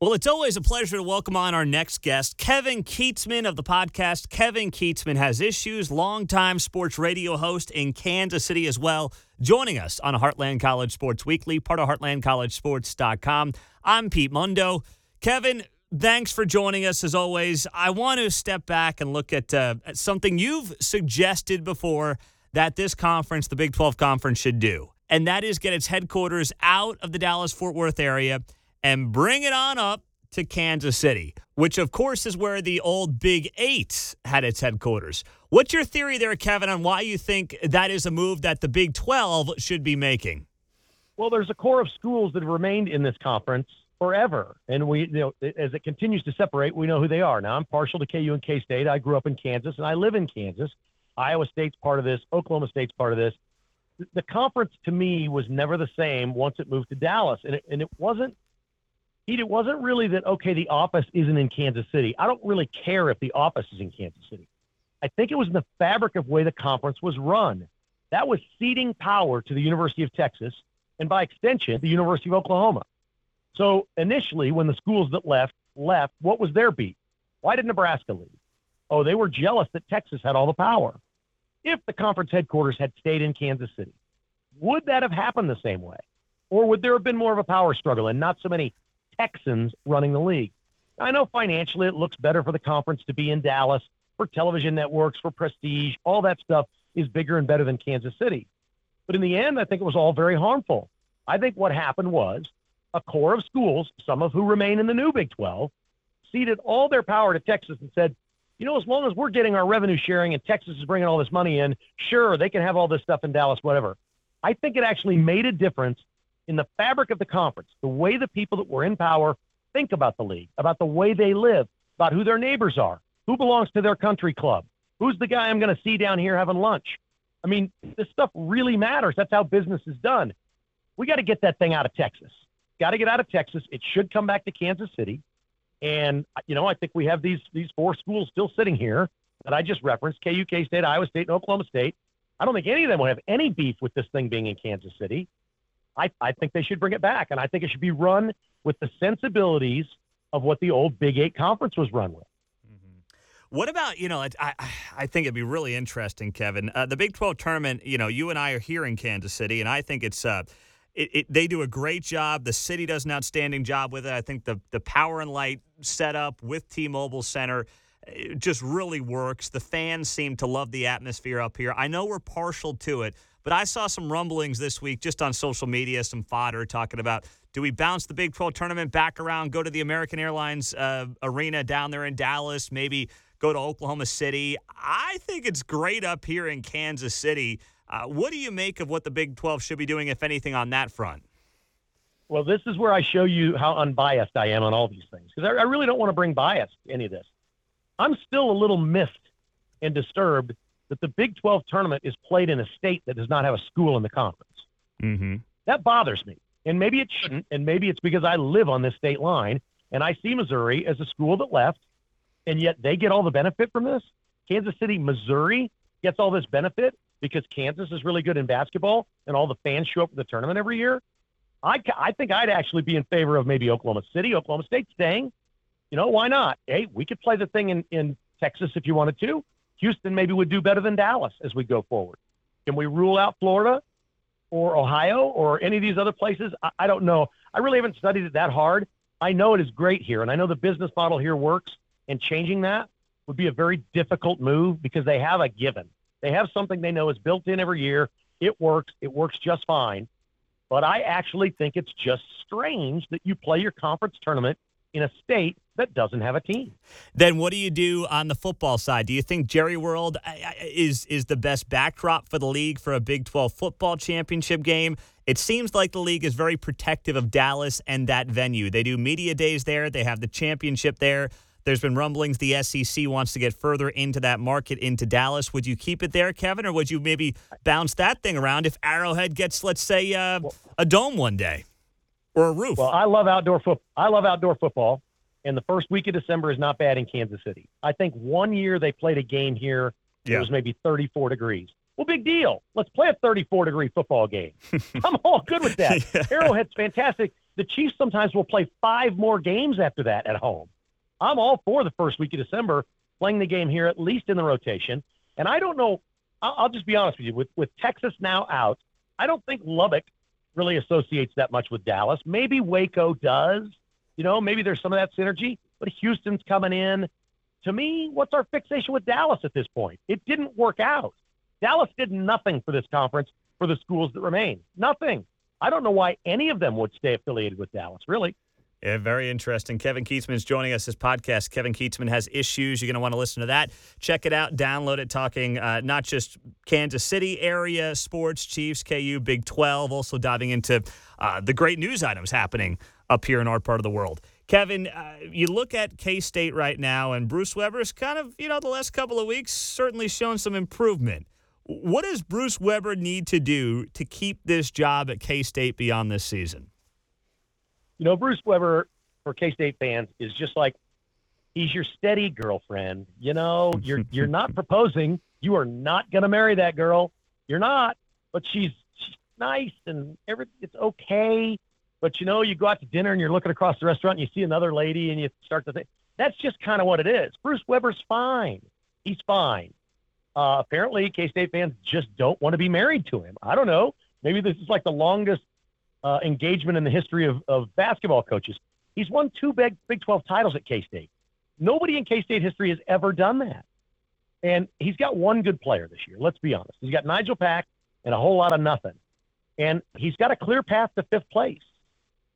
Well, it's always a pleasure to welcome on our next guest, Kevin Kietzman of the podcast. Kevin Kietzman has issues, longtime sports radio host in Kansas City as well, joining us on Heartland College Sports Weekly, part of heartlandcollegesports.com. I'm Pete Mundo. Kevin, thanks for joining us as always. I want to step back and look at, uh, at something you've suggested before that this conference, the Big 12 Conference, should do, and that is get its headquarters out of the Dallas Fort Worth area and bring it on up to Kansas City, which of course is where the old Big Eight had its headquarters. What's your theory there, Kevin, on why you think that is a move that the Big 12 should be making? Well, there's a core of schools that have remained in this conference forever. And we, you know, as it continues to separate, we know who they are. Now, I'm partial to KU and K State. I grew up in Kansas and I live in Kansas. Iowa State's part of this, Oklahoma State's part of this. The conference to me was never the same once it moved to Dallas. And it, and it wasn't it wasn't really that okay the office isn't in kansas city. I don't really care if the office is in kansas city. I think it was in the fabric of way the conference was run. That was ceding power to the university of texas and by extension the university of oklahoma. So initially when the schools that left left what was their beat? Why did nebraska leave? Oh they were jealous that texas had all the power. If the conference headquarters had stayed in kansas city would that have happened the same way? Or would there have been more of a power struggle and not so many Texans running the league. I know financially it looks better for the conference to be in Dallas for television networks, for prestige, all that stuff is bigger and better than Kansas City. But in the end, I think it was all very harmful. I think what happened was a core of schools, some of who remain in the new Big 12, ceded all their power to Texas and said, you know, as long as we're getting our revenue sharing and Texas is bringing all this money in, sure, they can have all this stuff in Dallas, whatever. I think it actually made a difference in the fabric of the conference, the way the people that were in power think about the league, about the way they live, about who their neighbors are, who belongs to their country club, who's the guy I'm going to see down here having lunch. I mean, this stuff really matters. That's how business is done. We got to get that thing out of Texas. Got to get out of Texas. It should come back to Kansas City. And you know, I think we have these these four schools still sitting here that I just referenced: KU, K State, Iowa State, and Oklahoma State. I don't think any of them will have any beef with this thing being in Kansas City. I, I think they should bring it back, and I think it should be run with the sensibilities of what the old Big Eight conference was run with. Mm-hmm. What about you know? I I think it'd be really interesting, Kevin. Uh, the Big Twelve tournament. You know, you and I are here in Kansas City, and I think it's uh, it, it, they do a great job. The city does an outstanding job with it. I think the the power and light setup with T-Mobile Center just really works. The fans seem to love the atmosphere up here. I know we're partial to it, but I saw some rumblings this week just on social media, some fodder talking about do we bounce the Big 12 tournament back around, go to the American Airlines uh, arena down there in Dallas, maybe go to Oklahoma City? I think it's great up here in Kansas City. Uh, what do you make of what the Big 12 should be doing, if anything, on that front? Well, this is where I show you how unbiased I am on all these things because I, I really don't want to bring bias to any of this. I'm still a little miffed and disturbed that the Big 12 tournament is played in a state that does not have a school in the conference. Mm-hmm. That bothers me. And maybe it shouldn't. And maybe it's because I live on this state line and I see Missouri as a school that left, and yet they get all the benefit from this. Kansas City, Missouri gets all this benefit because Kansas is really good in basketball and all the fans show up for the tournament every year. I, I think I'd actually be in favor of maybe Oklahoma City, Oklahoma State staying. You know, why not? Hey, we could play the thing in, in Texas if you wanted to. Houston maybe would do better than Dallas as we go forward. Can we rule out Florida or Ohio or any of these other places? I, I don't know. I really haven't studied it that hard. I know it is great here, and I know the business model here works, and changing that would be a very difficult move because they have a given. They have something they know is built in every year. It works. It works just fine. But I actually think it's just strange that you play your conference tournament in a state that doesn't have a team. Then what do you do on the football side? Do you think Jerry World uh, uh, is is the best backdrop for the league for a Big 12 football championship game? It seems like the league is very protective of Dallas and that venue. They do media days there, they have the championship there. There's been rumblings the SEC wants to get further into that market into Dallas. Would you keep it there, Kevin, or would you maybe bounce that thing around if Arrowhead gets, let's say, uh, a dome one day? Or a roof. Well, I love outdoor foot. I love outdoor football, and the first week of December is not bad in Kansas City. I think one year they played a game here. Yeah. It was maybe 34 degrees. Well, big deal. Let's play a 34 degree football game. I'm all good with that. yeah. Arrowhead's fantastic. the Chiefs sometimes will play five more games after that at home. I'm all for the first week of December playing the game here, at least in the rotation. And I don't know, I'll, I'll just be honest with you, with, with Texas now out, I don't think Lubbock really associates that much with Dallas. Maybe Waco does. You know, maybe there's some of that synergy, but Houston's coming in. To me, what's our fixation with Dallas at this point? It didn't work out. Dallas did nothing for this conference for the schools that remain. Nothing. I don't know why any of them would stay affiliated with Dallas, really. Yeah, very interesting. Kevin Kietzman is joining us. This podcast, Kevin Kietzman has issues. You're going to want to listen to that. Check it out, download it. Talking uh, not just Kansas City area sports, Chiefs, KU, Big 12. Also diving into uh, the great news items happening up here in our part of the world. Kevin, uh, you look at K State right now, and Bruce Weber's kind of, you know, the last couple of weeks certainly shown some improvement. What does Bruce Weber need to do to keep this job at K State beyond this season? You know, Bruce Weber for K State fans is just like he's your steady girlfriend. You know, you're you're not proposing. You are not going to marry that girl. You're not. But she's she's nice and every it's okay. But you know, you go out to dinner and you're looking across the restaurant and you see another lady and you start to think that's just kind of what it is. Bruce Weber's fine. He's fine. Uh, apparently, K State fans just don't want to be married to him. I don't know. Maybe this is like the longest uh, engagement in the history of, of basketball coaches. He's won two big Big 12 titles at K State. Nobody in K State history has ever done that. And he's got one good player this year. Let's be honest. He's got Nigel Pack and a whole lot of nothing. And he's got a clear path to fifth place.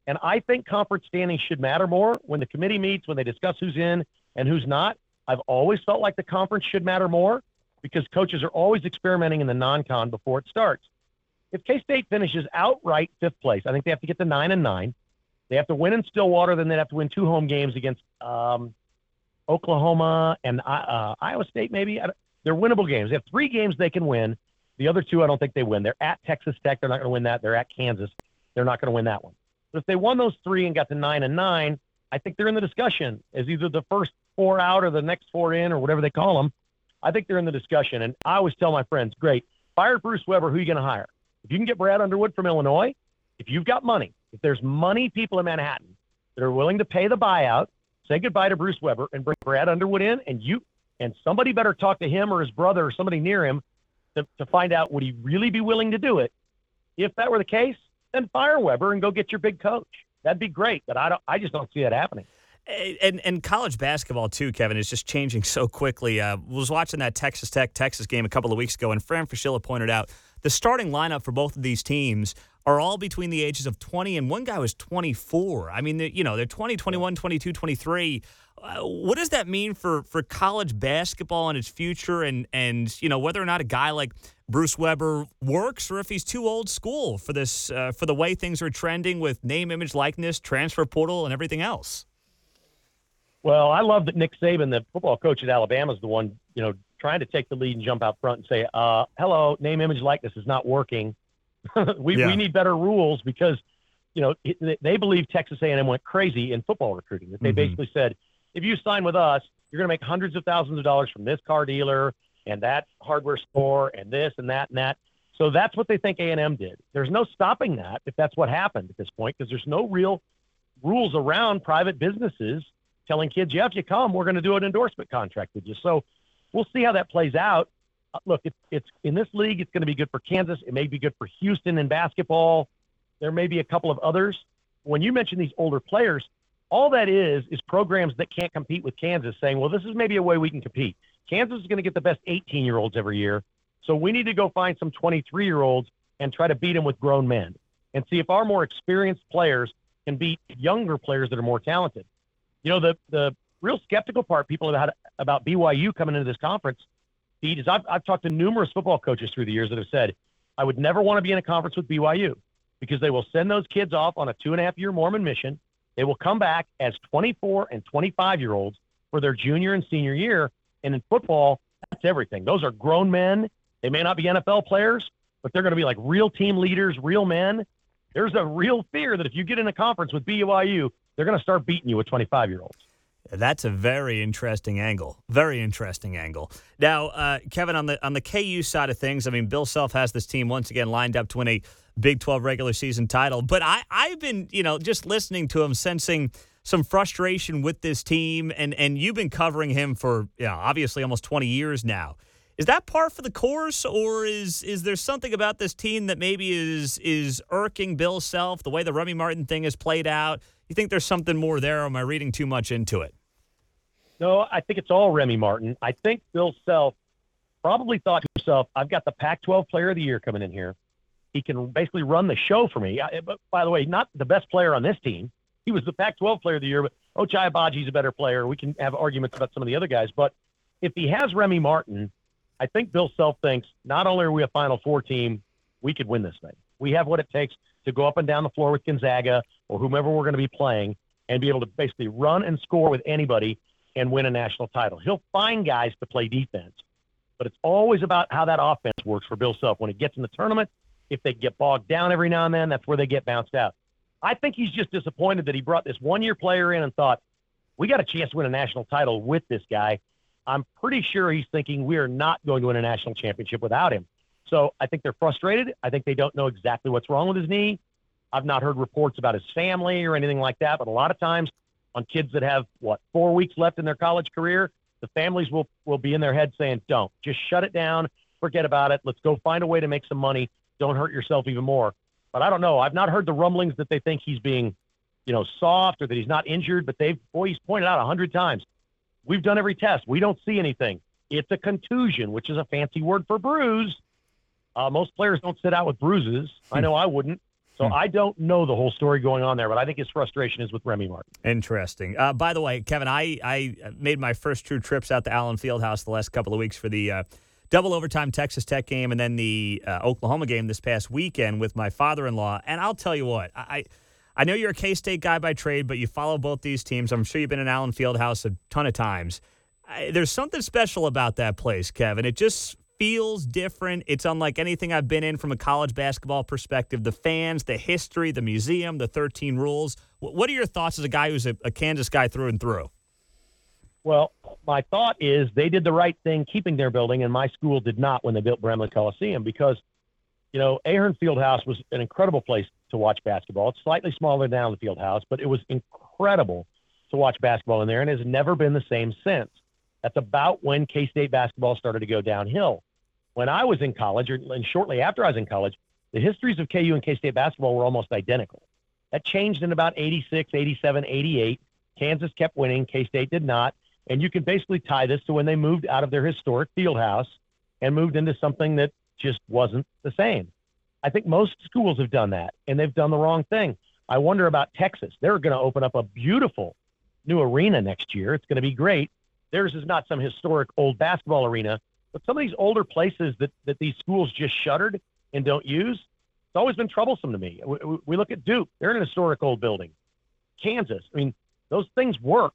And I think conference standing should matter more when the committee meets, when they discuss who's in and who's not. I've always felt like the conference should matter more because coaches are always experimenting in the non con before it starts. If K State finishes outright fifth place, I think they have to get to nine and nine. They have to win in Stillwater, then they have to win two home games against um, Oklahoma and uh, uh Iowa State, maybe. They're winnable games. They have three games they can win. The other two, I don't think they win. They're at Texas Tech. They're not going to win that. They're at Kansas. They're not going to win that one. But if they won those three and got to nine and nine, I think they're in the discussion as either the first four out or the next four in or whatever they call them. I think they're in the discussion. And I always tell my friends, great, fire Bruce Weber. Who are you going to hire? If you can get Brad Underwood from Illinois, if you've got money, if there's money people in Manhattan that are willing to pay the buyout, say goodbye to Bruce Weber and bring Brad Underwood in, and you and somebody better talk to him or his brother or somebody near him to, to find out would he really be willing to do it. If that were the case, then fire Weber and go get your big coach. That'd be great, but I don't. I just don't see that happening. And and college basketball too, Kevin, is just changing so quickly. Uh, was watching that Texas Tech Texas game a couple of weeks ago, and Fran Fraschilla pointed out the starting lineup for both of these teams are all between the ages of 20 and one guy was 24. I mean, you know, they're 20, 21, 22, 23. Uh, what does that mean for for college basketball and its future and and you know whether or not a guy like Bruce Weber works or if he's too old school for this uh, for the way things are trending with name image likeness transfer portal and everything else well i love that nick saban the football coach at alabama is the one you know trying to take the lead and jump out front and say uh, hello name image likeness is not working we, yeah. we need better rules because you know they believe texas a&m went crazy in football recruiting that they mm-hmm. basically said if you sign with us, you're going to make hundreds of thousands of dollars from this car dealer and that hardware store and this and that and that. So that's what they think A&M did. There's no stopping that if that's what happened at this point because there's no real rules around private businesses telling kids, yeah, if you come, we're going to do an endorsement contract with you. So we'll see how that plays out. Uh, look, it's, in this league, it's going to be good for Kansas. It may be good for Houston in basketball. There may be a couple of others. When you mention these older players, all that is is programs that can't compete with Kansas saying, well, this is maybe a way we can compete. Kansas is going to get the best 18 year olds every year. So we need to go find some 23 year olds and try to beat them with grown men and see if our more experienced players can beat younger players that are more talented. You know, the, the real skeptical part people have had about BYU coming into this conference, Pete, is I've, I've talked to numerous football coaches through the years that have said, I would never want to be in a conference with BYU because they will send those kids off on a two and a half year Mormon mission they will come back as 24 and 25 year olds for their junior and senior year. And in football, that's everything. Those are grown men. They may not be NFL players, but they're going to be like real team leaders, real men. There's a real fear that if you get in a conference with BYU, they're going to start beating you with 25 year olds. That's a very interesting angle. Very interesting angle. Now, uh, Kevin, on the on the KU side of things, I mean, Bill Self has this team once again lined up to win a Big 12 regular season title. But I, I've been, you know, just listening to him, sensing some frustration with this team, and and you've been covering him for, yeah, obviously almost 20 years now. Is that par for the course, or is is there something about this team that maybe is is irking Bill Self, the way the Remy Martin thing has played out? You think there's something more there, or am I reading too much into it? No, I think it's all Remy Martin. I think Bill Self probably thought to himself, I've got the Pac 12 player of the year coming in here. He can basically run the show for me. I, but by the way, not the best player on this team. He was the Pac 12 player of the year, but oh, Ochai Agbaji's a better player. We can have arguments about some of the other guys. But if he has Remy Martin, I think Bill Self thinks not only are we a Final Four team, we could win this thing. We have what it takes to go up and down the floor with Gonzaga or whomever we're going to be playing and be able to basically run and score with anybody and win a national title. He'll find guys to play defense, but it's always about how that offense works for Bill Self. When it gets in the tournament, if they get bogged down every now and then, that's where they get bounced out. I think he's just disappointed that he brought this one year player in and thought, we got a chance to win a national title with this guy. I'm pretty sure he's thinking we are not going to win a national championship without him. So I think they're frustrated. I think they don't know exactly what's wrong with his knee. I've not heard reports about his family or anything like that, but a lot of times on kids that have what four weeks left in their college career, the families will will be in their head saying, "Don't just shut it down, forget about it. Let's go find a way to make some money don't hurt yourself even more. But I don't know. I've not heard the rumblings that they think he's being, you know, soft or that he's not injured. But they've, boy, he's pointed out a hundred times. We've done every test. We don't see anything. It's a contusion, which is a fancy word for bruise. Uh, most players don't sit out with bruises. I know I wouldn't. So hmm. I don't know the whole story going on there, but I think his frustration is with Remy Martin. Interesting. Uh, by the way, Kevin, I, I made my first true trips out to Allen Fieldhouse the last couple of weeks for the uh, double overtime Texas Tech game and then the uh, Oklahoma game this past weekend with my father in law. And I'll tell you what, I. I know you're a K State guy by trade, but you follow both these teams. I'm sure you've been in Allen Fieldhouse a ton of times. I, there's something special about that place, Kevin. It just feels different. It's unlike anything I've been in from a college basketball perspective. The fans, the history, the museum, the 13 rules. What are your thoughts as a guy who's a, a Kansas guy through and through? Well, my thought is they did the right thing keeping their building, and my school did not when they built Bramlage Coliseum because, you know, Ahearn Fieldhouse was an incredible place to watch basketball. It's slightly smaller than the Fieldhouse, but it was incredible to watch basketball in there, and has never been the same since. That's about when K State basketball started to go downhill. When I was in college, or, and shortly after I was in college, the histories of KU and K State basketball were almost identical. That changed in about 86, 87, 88. Kansas kept winning, K State did not. And you can basically tie this to when they moved out of their historic field house and moved into something that just wasn't the same. I think most schools have done that and they've done the wrong thing. I wonder about Texas. They're going to open up a beautiful new arena next year. It's going to be great. Theirs is not some historic old basketball arena, but some of these older places that, that these schools just shuttered and don't use, it's always been troublesome to me. We, we look at Duke, they're in an historic old building. Kansas, I mean, those things work.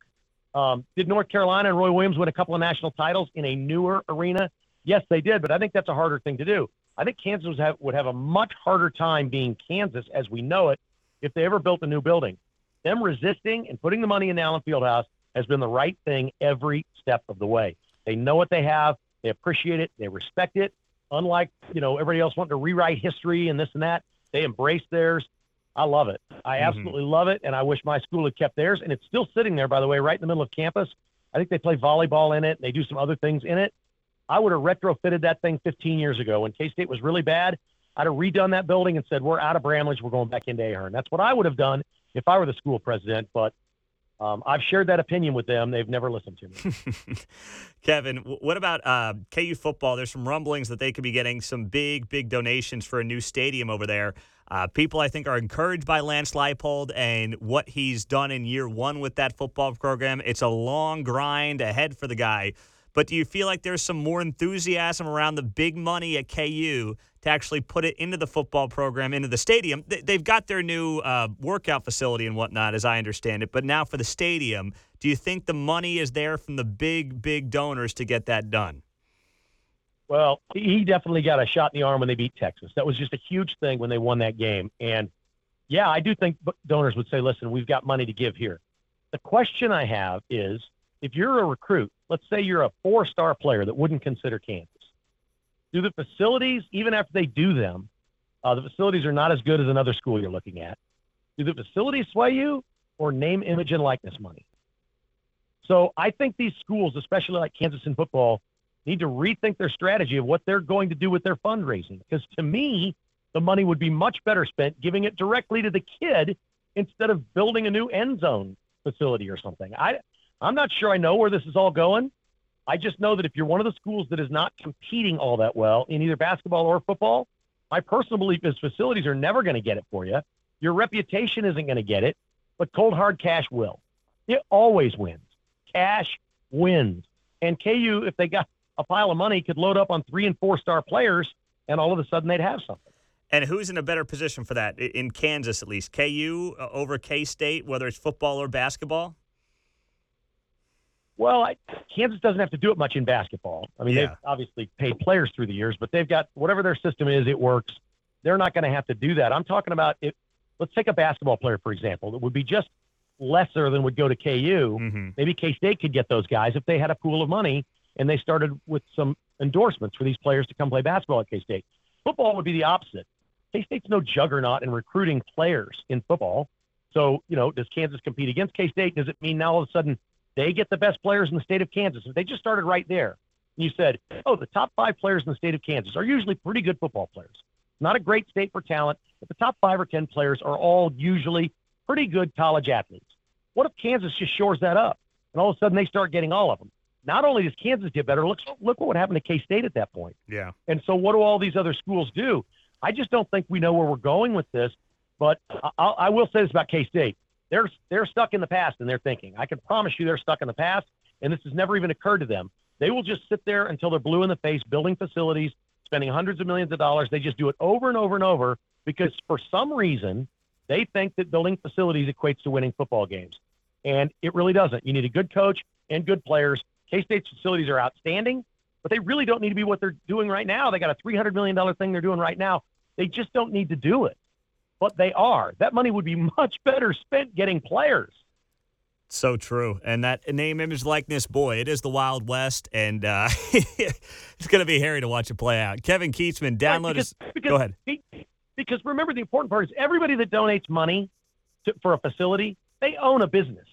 Um, did North Carolina and Roy Williams win a couple of national titles in a newer arena? Yes, they did, but I think that's a harder thing to do. I think Kansas would have, would have a much harder time being Kansas as we know it if they ever built a new building. Them resisting and putting the money in the Allen Fieldhouse has been the right thing every step of the way. They know what they have, they appreciate it, they respect it. Unlike you know everybody else wanting to rewrite history and this and that, they embrace theirs. I love it. I mm-hmm. absolutely love it, and I wish my school had kept theirs. And it's still sitting there, by the way, right in the middle of campus. I think they play volleyball in it. They do some other things in it. I would have retrofitted that thing 15 years ago when K State was really bad. I'd have redone that building and said, "We're out of Bramlage. We're going back into Ahearn." That's what I would have done if I were the school president. But um, I've shared that opinion with them. They've never listened to me. Kevin, what about uh, KU football? There's some rumblings that they could be getting some big, big donations for a new stadium over there. Uh, people, I think, are encouraged by Lance Leipold and what he's done in year one with that football program. It's a long grind ahead for the guy. But do you feel like there's some more enthusiasm around the big money at KU to actually put it into the football program, into the stadium? They've got their new uh, workout facility and whatnot, as I understand it. But now for the stadium, do you think the money is there from the big, big donors to get that done? Well, he definitely got a shot in the arm when they beat Texas. That was just a huge thing when they won that game. And yeah, I do think donors would say, listen, we've got money to give here. the question I have is if you're a recruit, let's say you're a four star player that wouldn't consider Kansas, do the facilities, even after they do them, uh, the facilities are not as good as another school you're looking at. Do the facilities sway you or name, image, and likeness money? So I think these schools, especially like Kansas in football, need to rethink their strategy of what they're going to do with their fundraising. Because to me, the money would be much better spent giving it directly to the kid instead of building a new end zone facility or something. I I'm not sure I know where this is all going. I just know that if you're one of the schools that is not competing all that well in either basketball or football, my personal belief is facilities are never going to get it for you. Your reputation isn't going to get it, but cold hard cash will. It always wins. Cash wins. And KU, if they got a pile of money, could load up on three and four star players, and all of a sudden they'd have something. And who's in a better position for that in Kansas, at least? KU uh, over K State, whether it's football or basketball? Well, I, Kansas doesn't have to do it much in basketball. I mean, yeah. they've obviously paid players through the years, but they've got whatever their system is, it works. They're not going to have to do that. I'm talking about it. Let's take a basketball player, for example, that would be just lesser than would go to KU. Mm-hmm. Maybe K State could get those guys if they had a pool of money and they started with some endorsements for these players to come play basketball at K State. Football would be the opposite. K State's no juggernaut in recruiting players in football. So, you know, does Kansas compete against K State? Does it mean now all of a sudden they get the best players in the state of Kansas. If they just started right there, and you said, oh, the top five players in the state of Kansas are usually pretty good football players. Not a great state for talent, but the top five or 10 players are all usually pretty good college athletes. What if Kansas just shores that up and all of a sudden they start getting all of them? Not only does Kansas get better, look, look what would happen to K State at that point. Yeah. And so what do all these other schools do? I just don't think we know where we're going with this. But I, I will say this about K State they're they're stuck in the past and they're thinking. I can promise you they're stuck in the past, and this has never even occurred to them. They will just sit there until they're blue in the face, building facilities, spending hundreds of millions of dollars. They just do it over and over and over because for some reason they think that building facilities equates to winning football games, and it really doesn't. You need a good coach and good players. K State's facilities are outstanding, but they really don't need to be what they're doing right now. They got a $300 million thing they're doing right now. They just don't need to do it but they are. That money would be much better spent getting players. So true. And that name, image, likeness, boy, it is the Wild West, and uh, it's going to be hairy to watch it play out. Kevin Kietzman, download right, because, because, Go ahead. Because remember, the important part is everybody that donates money to, for a facility, they own a business.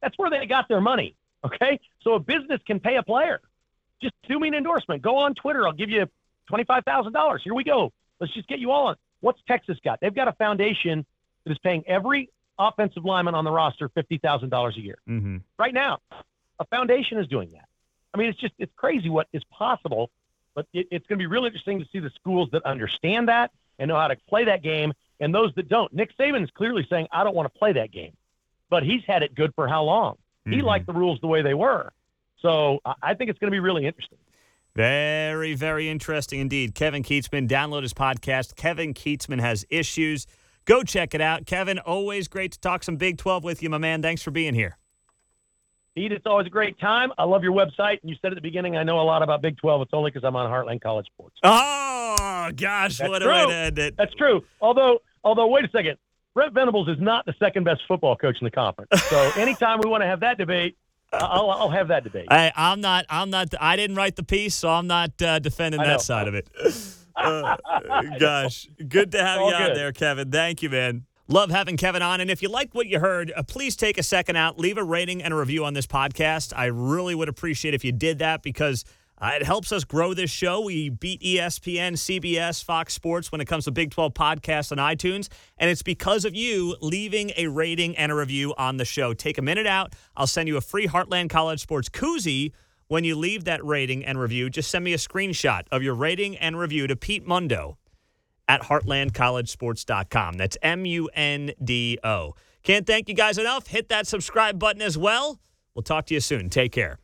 That's where they got their money. Okay? So a business can pay a player. Just do me an endorsement. Go on Twitter. I'll give you $25,000. Here we go. Let's just get you all on. What's Texas got? They've got a foundation that is paying every offensive lineman on the roster fifty thousand dollars a year. Mm-hmm. Right now, a foundation is doing that. I mean, it's just it's crazy what is possible. But it, it's going to be really interesting to see the schools that understand that and know how to play that game, and those that don't. Nick Saban is clearly saying, "I don't want to play that game," but he's had it good for how long? Mm-hmm. He liked the rules the way they were. So I think it's going to be really interesting. Very, very interesting indeed. Kevin Kietzman, download his podcast. Kevin Kietzman has issues. Go check it out. Kevin, always great to talk some Big 12 with you, my man. Thanks for being here. Pete, it's always a great time. I love your website. And you said at the beginning, I know a lot about Big 12. It's only because I'm on Heartland College Sports. Oh, gosh. That's what true. a way to end it. That's true. Although, although, wait a second. Brent Venables is not the second best football coach in the conference. So anytime we want to have that debate, I'll, I'll have that debate. Hey, I'm not. I'm not. I didn't write the piece, so I'm not uh, defending that side of it. Uh, gosh, good to have you out there, Kevin. Thank you, man. Love having Kevin on. And if you liked what you heard, uh, please take a second out, leave a rating and a review on this podcast. I really would appreciate if you did that because uh, it helps us grow this show. We beat ESPN, CBS, Fox Sports when it comes to Big 12 podcasts on iTunes. And it's because of you leaving a rating and a review on the show. Take a minute out. I'll send you a free Heartland College Sports koozie when you leave that rating and review. Just send me a screenshot of your rating and review to Pete Mundo at heartlandcollegesports.com. That's M U N D O. Can't thank you guys enough. Hit that subscribe button as well. We'll talk to you soon. Take care.